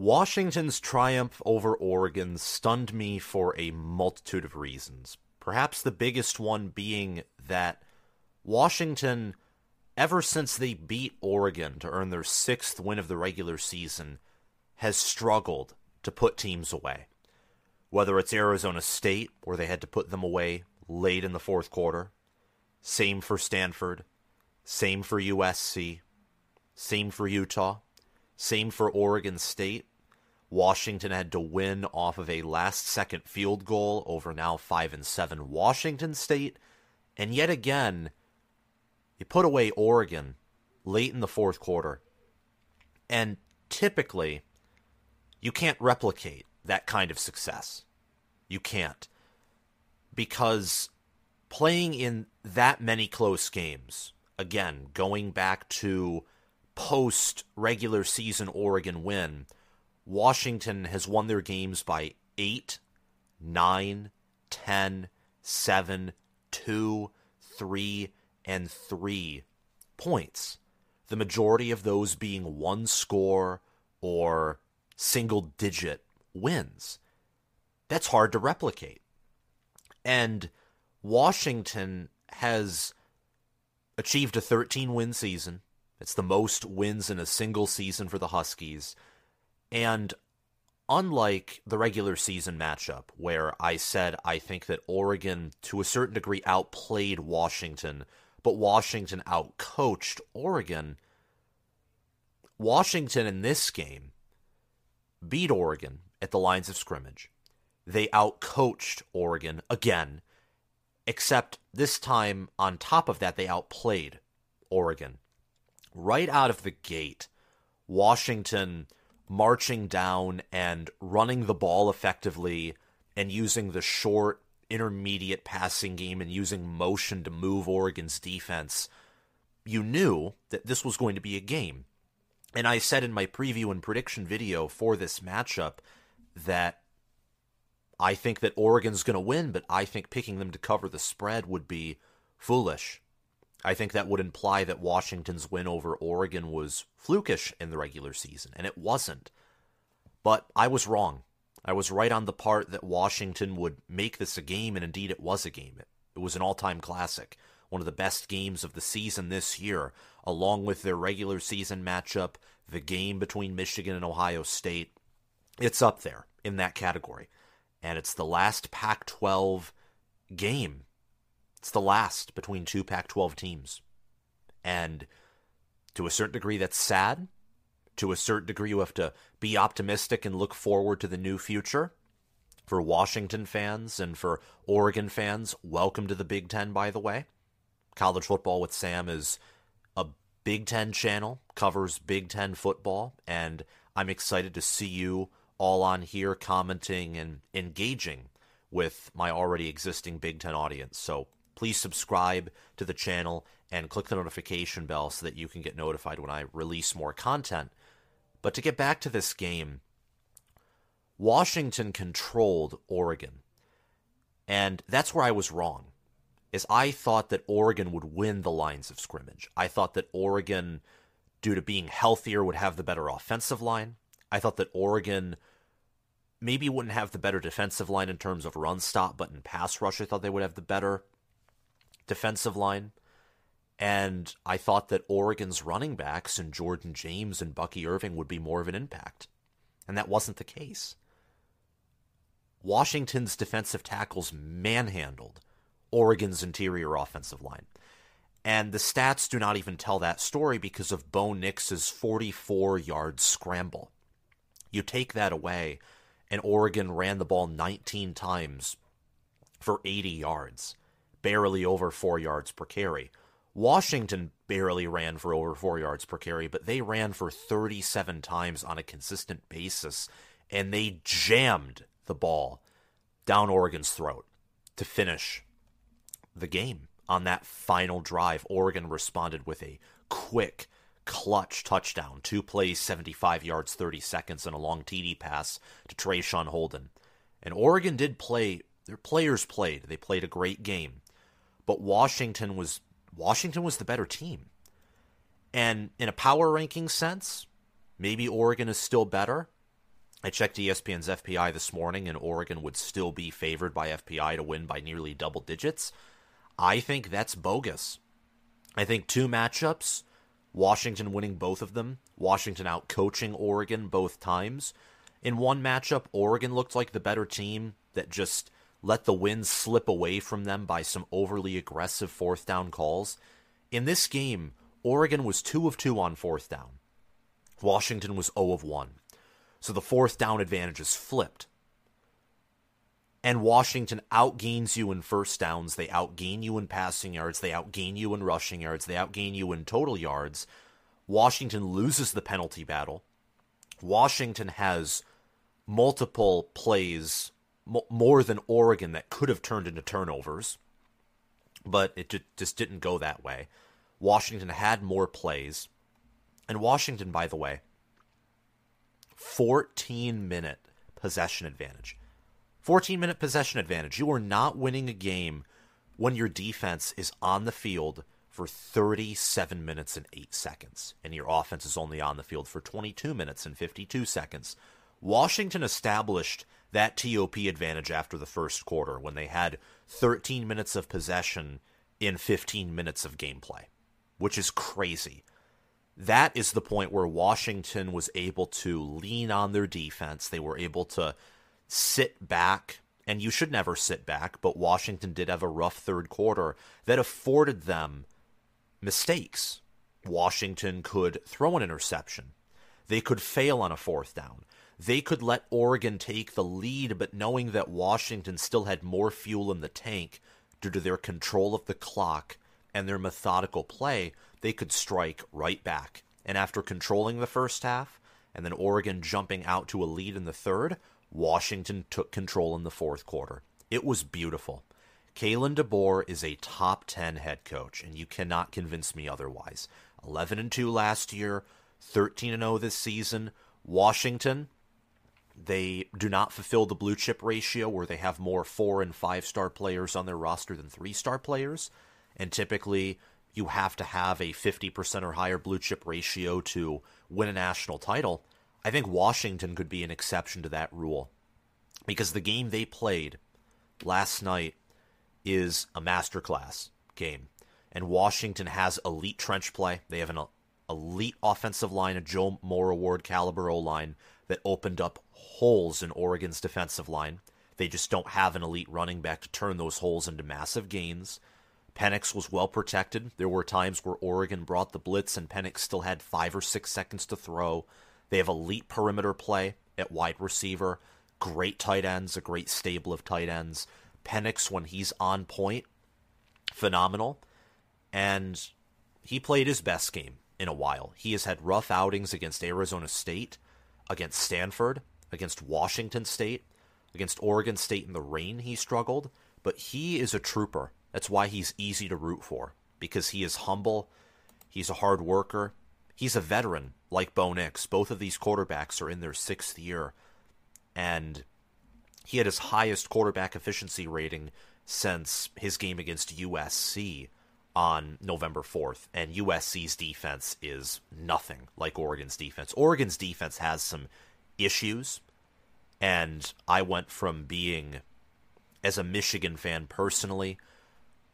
Washington's triumph over Oregon stunned me for a multitude of reasons. Perhaps the biggest one being that Washington, ever since they beat Oregon to earn their sixth win of the regular season, has struggled to put teams away. Whether it's Arizona State, where they had to put them away late in the fourth quarter, same for Stanford, same for USC, same for Utah, same for Oregon State. Washington had to win off of a last second field goal over now 5 and 7 Washington State. And yet again, you put away Oregon late in the fourth quarter. And typically, you can't replicate that kind of success. You can't. Because playing in that many close games, again, going back to post regular season Oregon win, Washington has won their games by 8, 9, 10, 7, 2, 3, and 3 points. The majority of those being one score or single digit wins. That's hard to replicate. And Washington has achieved a 13 win season. It's the most wins in a single season for the Huskies. And unlike the regular season matchup, where I said I think that Oregon, to a certain degree, outplayed Washington, but Washington outcoached Oregon, Washington in this game beat Oregon at the lines of scrimmage. They outcoached Oregon again, except this time, on top of that, they outplayed Oregon. Right out of the gate, Washington marching down and running the ball effectively and using the short, intermediate passing game and using motion to move Oregon's defense, you knew that this was going to be a game. And I said in my preview and prediction video for this matchup that I think that Oregon's going to win, but I think picking them to cover the spread would be foolish. I think that would imply that Washington's win over Oregon was flukish in the regular season, and it wasn't. But I was wrong. I was right on the part that Washington would make this a game, and indeed it was a game. It, it was an all time classic, one of the best games of the season this year, along with their regular season matchup, the game between Michigan and Ohio State. It's up there in that category. And it's the last Pac 12 game it's the last between two Pac 12 teams. And to a certain degree, that's sad. To a certain degree, you have to be optimistic and look forward to the new future. For Washington fans and for Oregon fans, welcome to the Big Ten, by the way. College Football with Sam is a Big Ten channel, covers Big Ten football, and I'm excited to see you all on here commenting and engaging with my already existing Big Ten audience. So please subscribe to the channel and click the notification bell so that you can get notified when I release more content. But to get back to this game, Washington controlled Oregon. And that's where I was wrong. Is I thought that Oregon would win the lines of scrimmage. I thought that Oregon due to being healthier would have the better offensive line. I thought that Oregon maybe wouldn't have the better defensive line in terms of run stop, but in pass rush I thought they would have the better defensive line. And I thought that Oregon's running backs and Jordan James and Bucky Irving would be more of an impact. And that wasn't the case. Washington's defensive tackles manhandled Oregon's interior offensive line. And the stats do not even tell that story because of Bo Nix's 44 yard scramble. You take that away, and Oregon ran the ball 19 times for 80 yards barely over four yards per carry. Washington barely ran for over four yards per carry, but they ran for 37 times on a consistent basis, and they jammed the ball down Oregon's throat to finish the game. On that final drive, Oregon responded with a quick, clutch touchdown, two plays, 75 yards, 30 seconds, and a long TD pass to Traeshon Holden. And Oregon did play, their players played. They played a great game but Washington was Washington was the better team. And in a power ranking sense, maybe Oregon is still better. I checked ESPN's FPI this morning, and Oregon would still be favored by FPI to win by nearly double digits. I think that's bogus. I think two matchups, Washington winning both of them, Washington out coaching Oregon both times. In one matchup, Oregon looked like the better team that just let the win slip away from them by some overly aggressive fourth down calls. In this game, Oregon was 2 of 2 on fourth down. Washington was 0 of 1. So the fourth down advantage is flipped. And Washington outgains you in first downs. They outgain you in passing yards. They outgain you in rushing yards. They outgain you in total yards. Washington loses the penalty battle. Washington has multiple plays more than Oregon that could have turned into turnovers, but it just didn't go that way. Washington had more plays. And Washington, by the way, 14 minute possession advantage. 14 minute possession advantage. You are not winning a game when your defense is on the field for 37 minutes and 8 seconds, and your offense is only on the field for 22 minutes and 52 seconds. Washington established that TOP advantage after the first quarter when they had 13 minutes of possession in 15 minutes of gameplay, which is crazy. That is the point where Washington was able to lean on their defense. They were able to sit back, and you should never sit back, but Washington did have a rough third quarter that afforded them mistakes. Washington could throw an interception. They could fail on a fourth down they could let Oregon take the lead, but knowing that Washington still had more fuel in the tank due to their control of the clock and their methodical play, they could strike right back. And after controlling the first half, and then Oregon jumping out to a lead in the third, Washington took control in the fourth quarter. It was beautiful. Kalen DeBoer is a top 10 head coach, and you cannot convince me otherwise. 11 and 2 last year, 13 and 0 this season. Washington, they do not fulfill the blue chip ratio where they have more four and five star players on their roster than three star players. And typically, you have to have a 50% or higher blue chip ratio to win a national title. I think Washington could be an exception to that rule because the game they played last night is a masterclass game. And Washington has elite trench play. They have an elite offensive line, a Joe Moore Award caliber O line that opened up holes in Oregon's defensive line. They just don't have an elite running back to turn those holes into massive gains. Penix was well protected. There were times where Oregon brought the blitz and Penix still had five or six seconds to throw. They have elite perimeter play at wide receiver, great tight ends, a great stable of tight ends. Penix, when he's on point, phenomenal. And he played his best game in a while. He has had rough outings against Arizona State, against Stanford, against Washington State, against Oregon State in the rain, he struggled, but he is a trooper. That's why he's easy to root for because he is humble, he's a hard worker, he's a veteran like Bo Nix. Both of these quarterbacks are in their sixth year, and he had his highest quarterback efficiency rating since his game against USC on November 4th, and USC's defense is nothing like Oregon's defense. Oregon's defense has some issues. And I went from being, as a Michigan fan personally,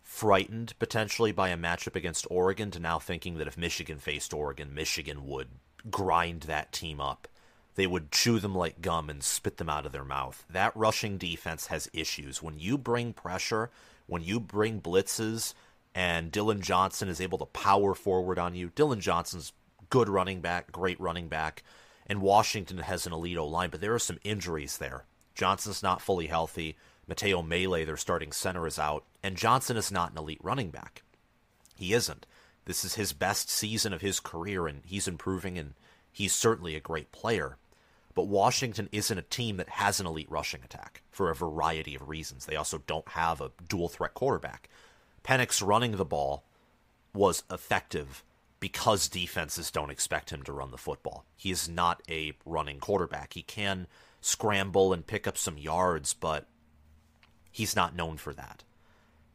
frightened potentially by a matchup against Oregon to now thinking that if Michigan faced Oregon, Michigan would grind that team up. They would chew them like gum and spit them out of their mouth. That rushing defense has issues. When you bring pressure, when you bring blitzes, and Dillon Johnson is able to power forward on you, Dillon Johnson's good running back, great running back and Washington has an elite O line, but there are some injuries there. Johnson's not fully healthy. Matteo Mele, their starting center, is out, and Johnson is not an elite running back. He isn't. This is his best season of his career, and he's improving, and he's certainly a great player. But Washington isn't a team that has an elite rushing attack for a variety of reasons. They also don't have a dual threat quarterback. Penix running the ball was effective because defenses don't expect him to run the football. He is not a running quarterback. He can scramble and pick up some yards, but he's not known for that.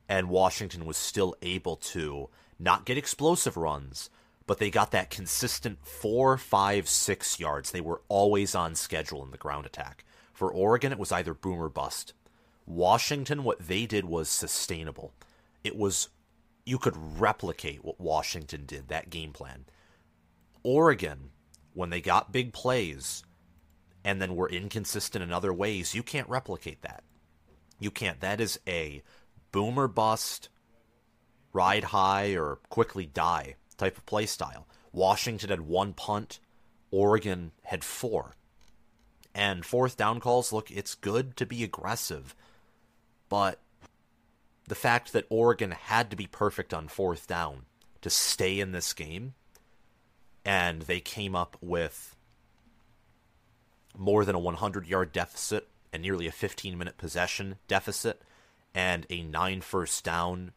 And Washington was still able to not get explosive runs, but they got that consistent four, five, six yards. They were always on schedule in the ground attack. For Oregon, it was either boom or bust. Washington, what they did was sustainable. It was, you could replicate what Washington did, that game plan. Oregon, when they got big plays and then were inconsistent in other ways, you can't replicate that. You can't. That is a boomer bust, ride high or quickly die type of play style. Washington had one punt, Oregon had four. And fourth down calls, look, it's good to be aggressive, but the fact that Oregon had to be perfect on fourth down to stay in this game, and they came up with more than a 100 yard deficit and nearly a 15 minute possession deficit and a nine first down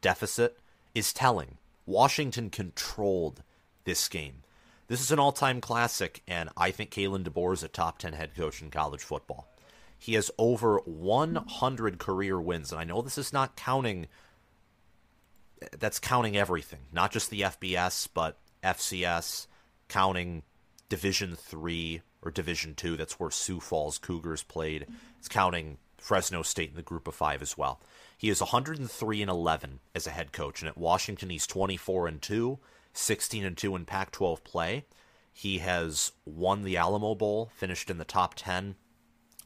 deficit is telling. Washington controlled this game. This is an all time classic, and I think Kalen DeBoer is a top 10 head coach in college football. He has over 100 career wins, and I know this is not counting. That's counting everything, not just the FBS, but FCS, counting Division Three or Division Two. That's where Sioux Falls Cougars played. It's counting Fresno State in the Group of Five as well. He is 103 and 11 as a head coach, and at Washington he's 24 and two, 16 and two in Pac-12 play. He has won the Alamo Bowl, finished in the top 10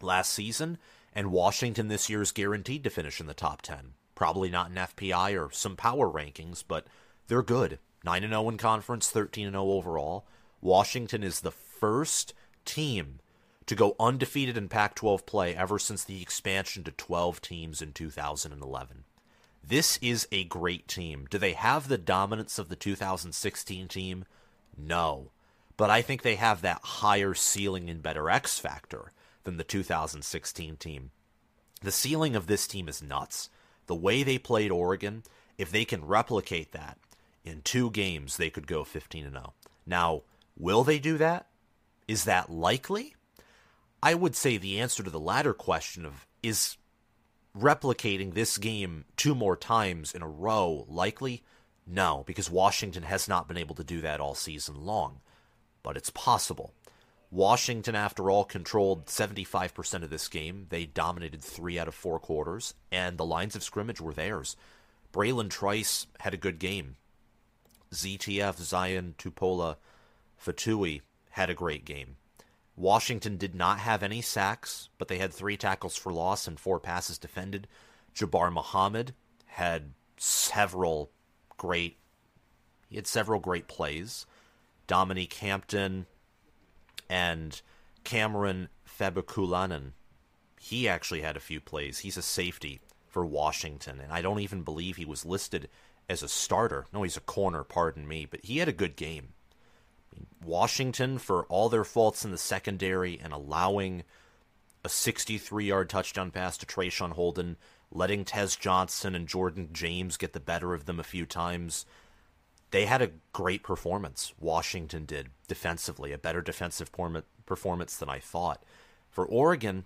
last season, and Washington this year is guaranteed to finish in the top 10. Probably not in FPI or some power rankings, but they're good. 9 0 in conference, 13 0 overall. Washington is the first team to go undefeated in Pac 12 play ever since the expansion to 12 teams in 2011. This is a great team. Do they have the dominance of the 2016 team? No. But I think they have that higher ceiling and better X factor than the 2016 team. The ceiling of this team is nuts. The way they played Oregon, if they can replicate that in two games, they could go 15 0. Now, will they do that? Is that likely? I would say the answer to the latter question of is replicating this game two more times in a row likely? No, because Washington has not been able to do that all season long. But it's possible. Washington, after all, controlled 75% of this game. They dominated three out of four quarters, and the lines of scrimmage were theirs. Bralen Trice had a good game. ZTF, Zion Tupola Fatui, had a great game. Washington did not have any sacks, but they had three tackles for loss and four passes defended. Jabbar Muhammad had several great he had several great plays. Dominique Hampton and Kamren Fabiculanan, he actually had a few plays. He's a safety for Washington, and I don't even believe he was listed as a starter. No, he's a corner, pardon me, but he had a good game. Washington, for all their faults in the secondary and allowing a 63 yard touchdown pass to Traeshon Holden, letting Tez Johnson and Jordan James get the better of them a few times, they had a great performance. Washington did defensively, a better defensive performance than I thought. For Oregon,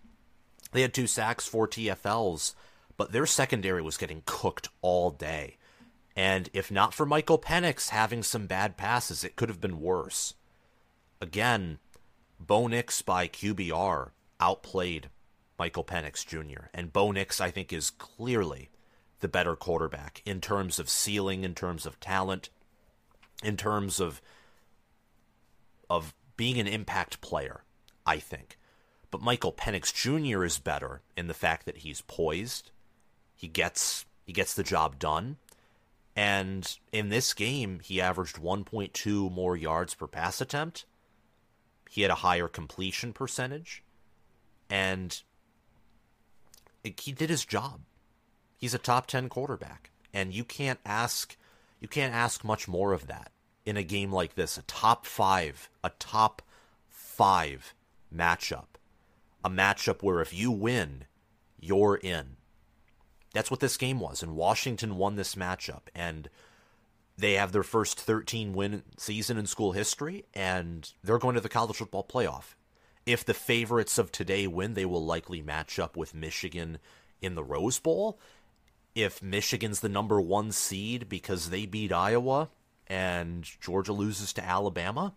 they had two sacks, four TFLs, but their secondary was getting cooked all day. And if not for Michael Penix having some bad passes, it could have been worse. Again, Bo Nix by QBR outplayed Michael Penix Jr. And Bo Nix, I think, is clearly the better quarterback in terms of ceiling, in terms of talent, in terms of of being an impact player, I think. But Michael Penix Jr. is better in the fact that he's poised. He gets he gets the job done. And in this game, he averaged 1.2 more yards per pass attempt. He had a higher completion percentage. And he did his job. He's a top 10 quarterback. And you can't ask you can't ask much more of that in a game like this, a top 5, a top 5 matchup. A matchup where if you win, you're in. That's what this game was, and Washington won this matchup, and they have their first 13 win season in school history, and they're going to the college football playoff. If the favorites of today win, they will likely match up with Michigan in the Rose Bowl. If Michigan's the number one seed because they beat Iowa, and Georgia loses to Alabama,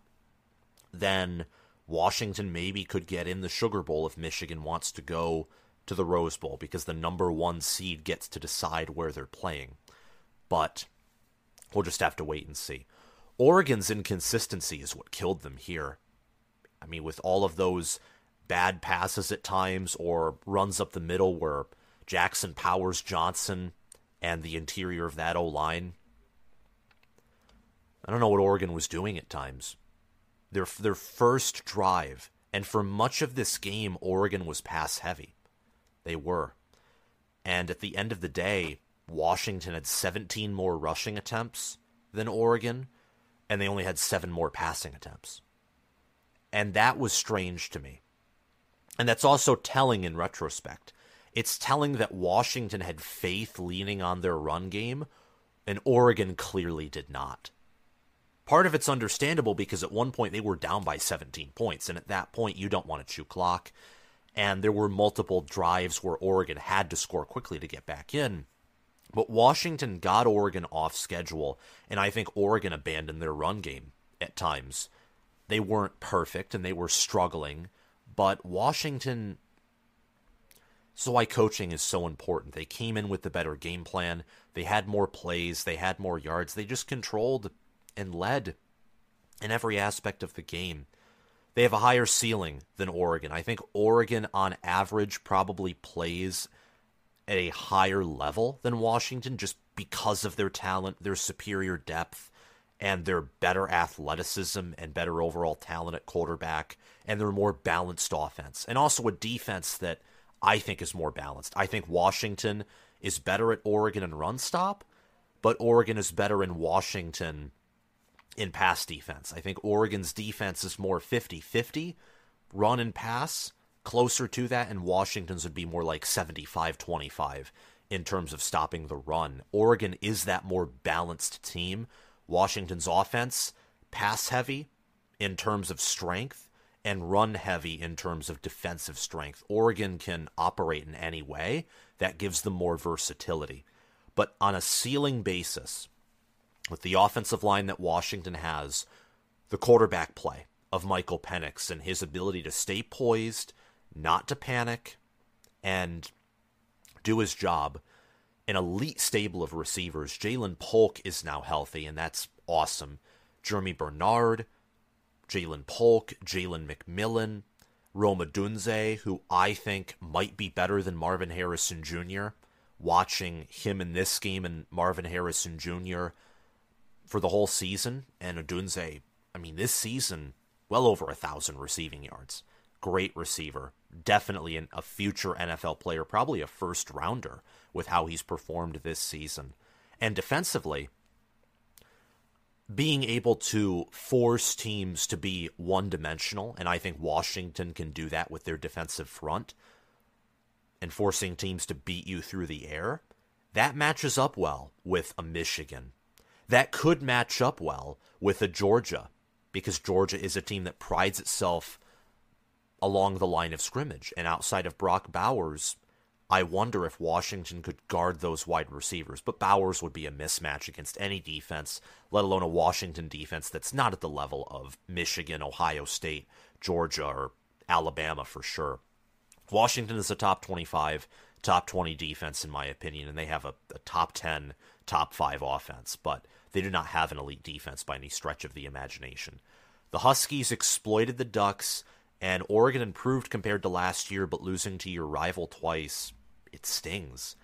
then Washington maybe could get in the Sugar Bowl if Michigan wants to go to the Rose Bowl because the number one seed gets to decide where they're playing. But we'll just have to wait and see. Oregon's inconsistency is what killed them here. I mean, with all of those bad passes at times or runs up the middle where Jackson Powers Johnson and the interior of that O line. I don't know what Oregon was doing at times. Their their first drive, and for much of this game, Oregon was pass heavy. They were. And at the end of the day, Washington had 17 more rushing attempts than Oregon, and they only had seven more passing attempts. And that was strange to me. And that's also telling in retrospect. It's telling that Washington had faith leaning on their run game, and Oregon clearly did not. Part of it's understandable because at one point they were down by 17 points, and at that point you don't want to chew clock. And there were multiple drives where Oregon had to score quickly to get back in. But Washington got Oregon off schedule, and I think Oregon abandoned their run game at times. They weren't perfect and they were struggling, but Washington. So, why coaching is so important. They came in with the better game plan. They had more plays. They had more yards. They just controlled and led in every aspect of the game. They have a higher ceiling than Oregon. I think Oregon, on average, probably plays at a higher level than Washington just because of their talent, their superior depth, and their better athleticism and better overall talent at quarterback, and their more balanced offense, and also a defense that I think is more balanced. I think Washington is better at Oregon and run stop, but Oregon is better in Washington in pass defense. I think Oregon's defense is more 50 50 run and pass, closer to that, and Washington's would be more like 75 25 in terms of stopping the run. Oregon is that more balanced team. Washington's offense, pass heavy in terms of strength, and run heavy in terms of defensive strength. Oregon can operate in any way that gives them more versatility. But on a ceiling basis, with the offensive line that Washington has, the quarterback play of Michael Penix and his ability to stay poised, not to panic, and do his job. An elite stable of receivers. Ja'Lynn Polk is now healthy, and that's awesome. Germie Bernard, Ja'Lynn Polk, Jalen McMillan, Rome Odunze, who I think might be better than Marvin Harrison Jr. Watching him in this game and Marvin Harrison Jr for the whole season, and Odunze, I mean, this season, well over a thousand receiving yards. Great receiver. Definitely an, a future NFL player, probably a first rounder with how he's performed this season. And defensively, being able to force teams to be one dimensional, and I think Washington can do that with their defensive front, and forcing teams to beat you through the air, that matches up well with a Michigan, that could match up well with a Georgia because Georgia is a team that prides itself along the line of scrimmage. And outside of Brock Bowers, I wonder if Washington could guard those wide receivers. But Bowers would be a mismatch against any defense, let alone a Washington defense that's not at the level of Michigan, Ohio State, Georgia, or Alabama for sure. Washington is a top 25, top 20 defense, in my opinion, and they have a, a top 10, top 5 offense. But they do not have an elite defense by any stretch of the imagination. The Huskies exploited the Ducks, and Oregon improved compared to last year, but losing to your rival twice, it stings.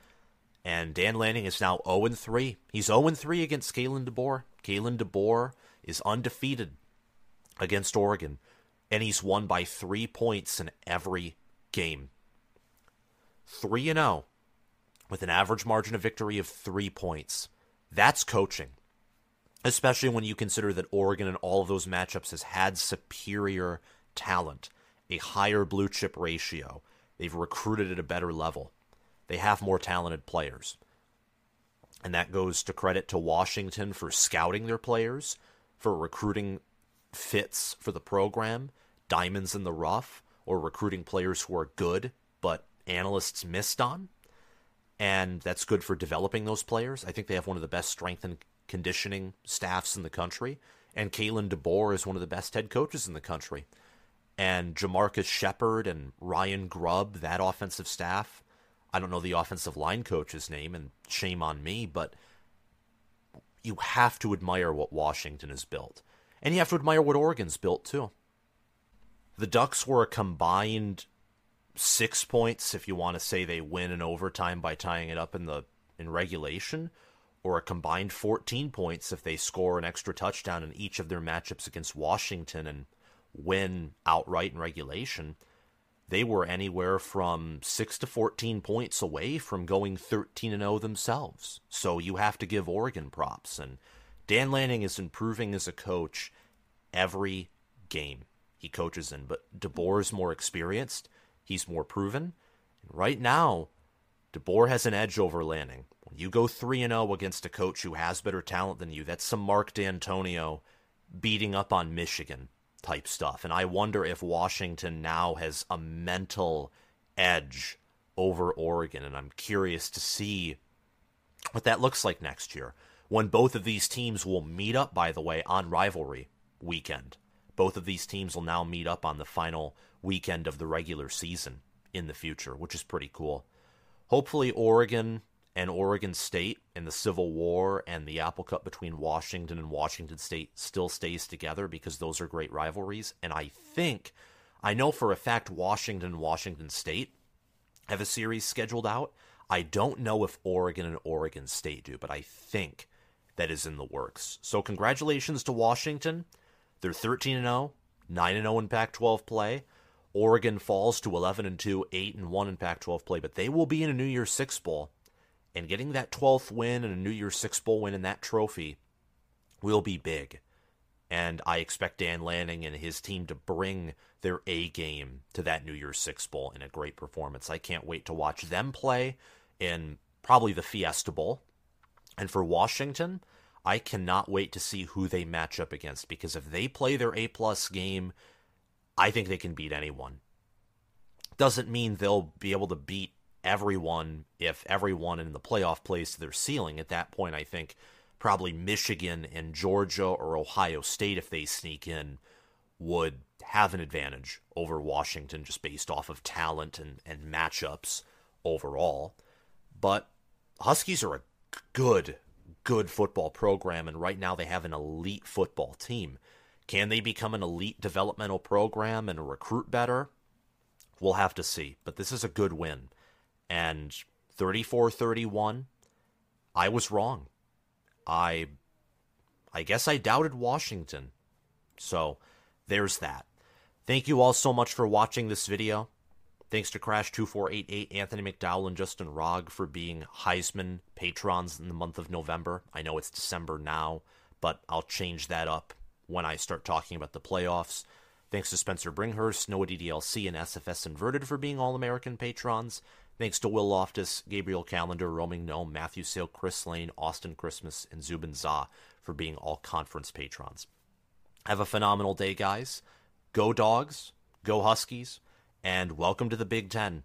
And Dan Lanning is now 0 3. He's 0 3 against Kalen DeBoer. Kalen DeBoer is undefeated against Oregon, and he's won by three points in every game. 3 0 with an average margin of victory of three points. That's coaching especially when you consider that Oregon in all of those matchups has had superior talent, a higher blue chip ratio. They've recruited at a better level. They have more talented players. And that goes to credit to Washington for scouting their players, for recruiting fits for the program, diamonds in the rough, or recruiting players who are good but analysts missed on. And that's good for developing those players. I think they have one of the best strength and conditioning staffs in the country, and Kalen DeBoer is one of the best head coaches in the country. And Jamarcus Shepard and Ryan Grubb, that offensive staff, I don't know the offensive line coach's name, and shame on me, but you have to admire what Washington has built. And you have to admire what Oregon's built, too. The Ducks were a combined six points if you want to say they win in overtime by tying it up in the in regulation, or a combined 14 points if they score an extra touchdown in each of their matchups against Washington and win outright in regulation. They were anywhere from 6 to 14 points away from going 13 and 0 themselves. So you have to give Oregon props and Dan Lanning is improving as a coach every game he coaches in, but DeBoer's more experienced He's more proven. And right now, DeBoer has an edge over Lanning. When you go 3 and 0 against a coach who has better talent than you, that's some Mark Dantonio beating up on Michigan type stuff. And I wonder if Washington now has a mental edge over Oregon. And I'm curious to see what that looks like next year when both of these teams will meet up, by the way, on rivalry weekend. Both of these teams will now meet up on the final weekend of the regular season in the future, which is pretty cool. Hopefully, Oregon and Oregon State and the Civil War and the Apple Cup between Washington and Washington State still stays together because those are great rivalries. And I think, I know for a fact, Washington and Washington State have a series scheduled out. I don't know if Oregon and Oregon State do, but I think that is in the works. So, congratulations to Washington. They're 13 0, 9 0 in Pac 12 play. Oregon falls to 11 and 2, 8 and 1 in Pac-12 play, but they will be in a New Year's Six bowl, and getting that 12th win and a New Year's Six bowl win in that trophy will be big. And I expect Dan Lanning and his team to bring their A game to that New Year's Six bowl in a great performance. I can't wait to watch them play in probably the Fiesta Bowl. And for Washington, I cannot wait to see who they match up against because if they play their A plus game I think they can beat anyone. Doesn't mean they'll be able to beat everyone if everyone in the playoff plays to their ceiling. At that point, I think probably Michigan and Georgia or Ohio State, if they sneak in, would have an advantage over Washington just based off of talent and, and matchups overall. But Huskies are a good, good football program, and right now they have an elite football team. Can they become an elite developmental program and recruit better? We'll have to see. But this is a good win. And 34 31, I was wrong. I I guess I doubted Washington. So there's that. Thank you all so much for watching this video. Thanks to Crash2488, Anthony McDowell, and Justin Rogg for being Heisman patrons in the month of November. I know it's December now, but I'll change that up when I start talking about the playoffs. Thanks to Spencer Bringhurst, Noah DDLC, and SFS Inverted for being All American patrons. Thanks to Will Loftus, Gabriel Calendar, Roaming Gnome, Matthew Sale, Chris Lane, Austin Christmas, and Zubin Za for being all conference patrons. Have a phenomenal day, guys. Go Dogs, go Huskies, and welcome to the Big Ten.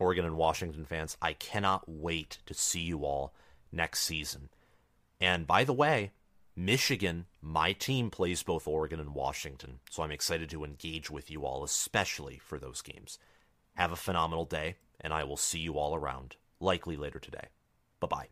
Oregon and Washington fans, I cannot wait to see you all next season. And by the way, Michigan, my team plays both Oregon and Washington, so I'm excited to engage with you all, especially for those games. Have a phenomenal day, and I will see you all around, likely later today. Bye bye.